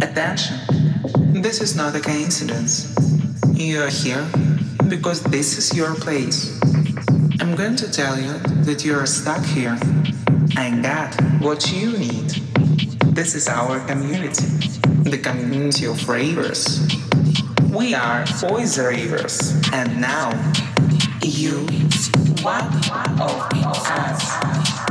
Attention! This is not a coincidence. You are here because this is your place. I'm going to tell you that you are stuck here. I got what you need. This is our community, the community of ravers. We are always ravers, and now you one of us.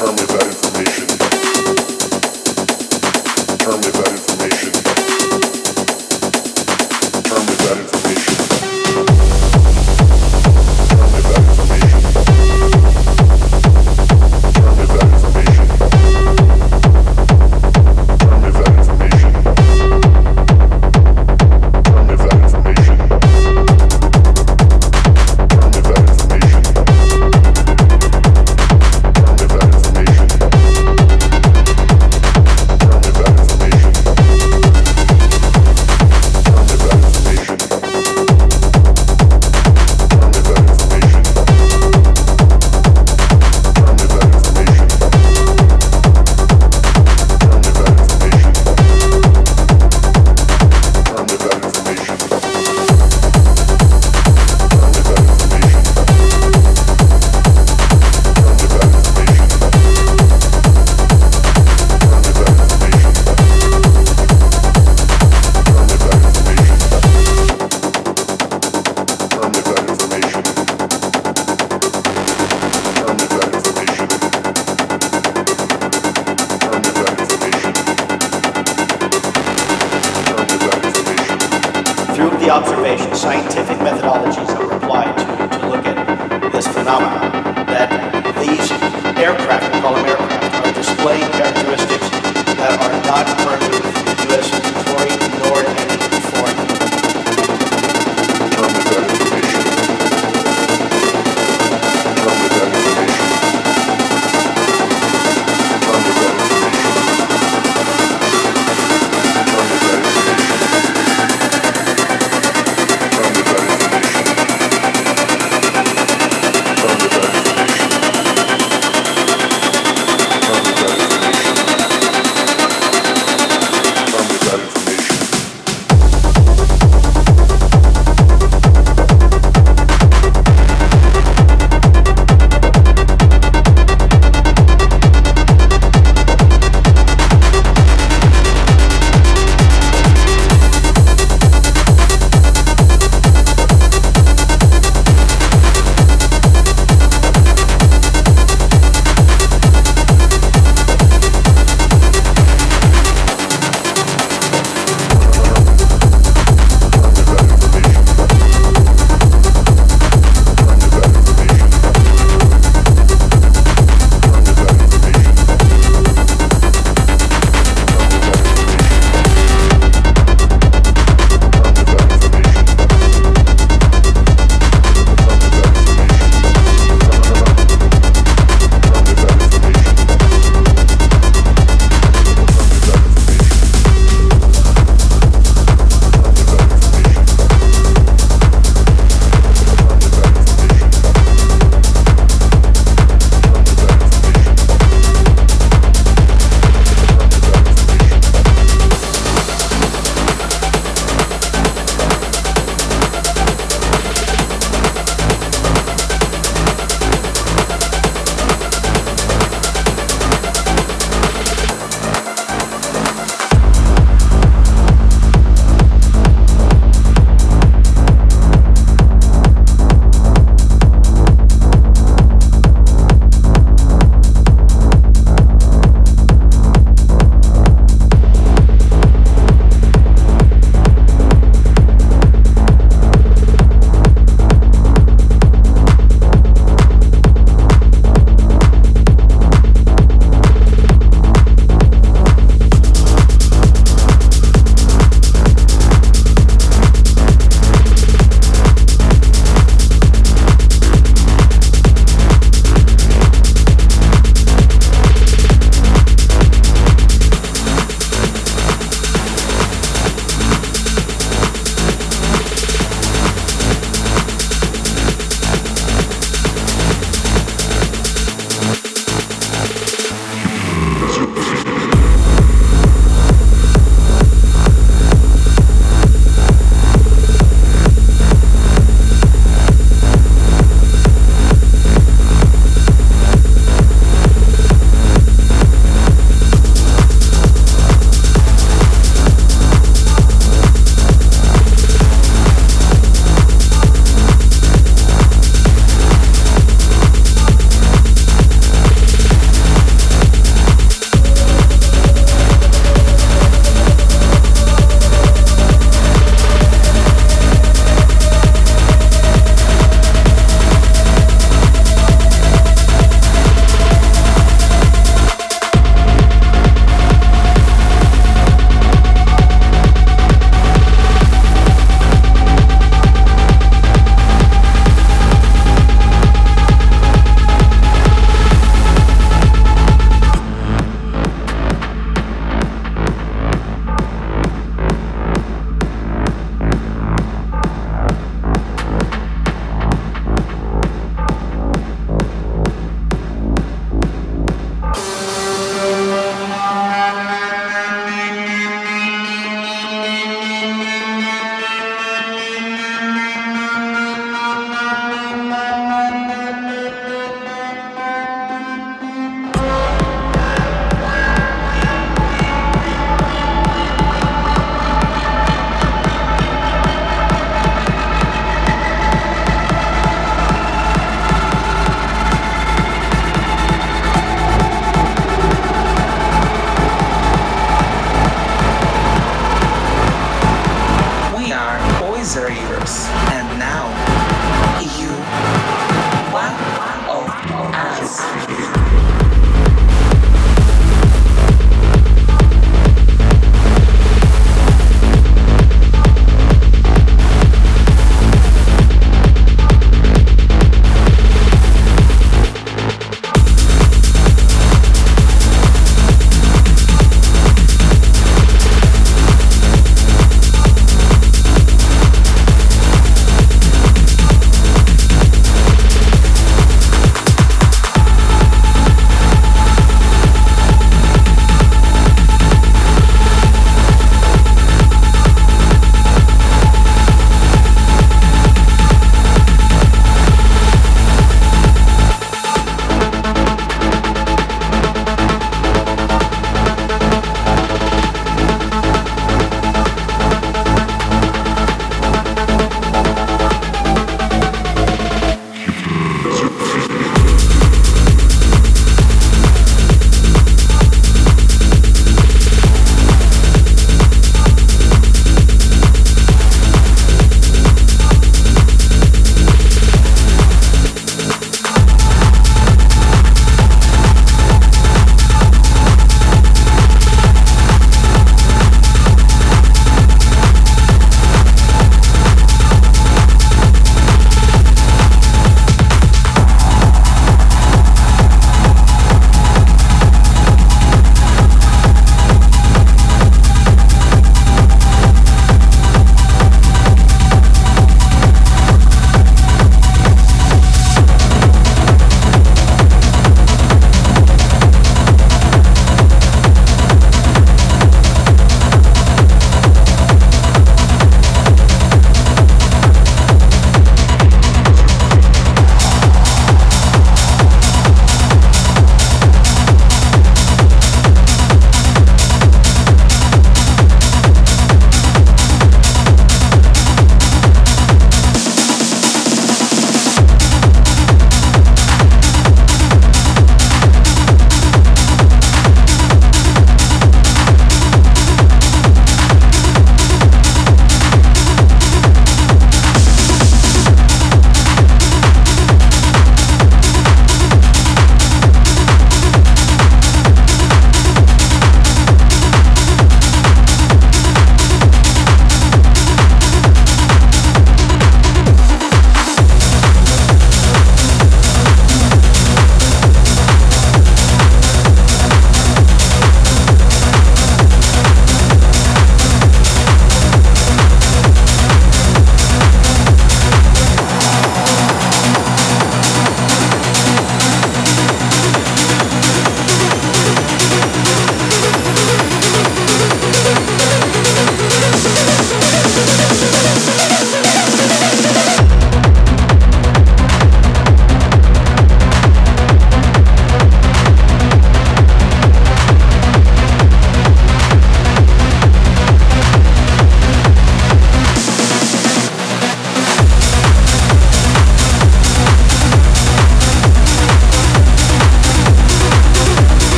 Displaying characteristics that are not currently within the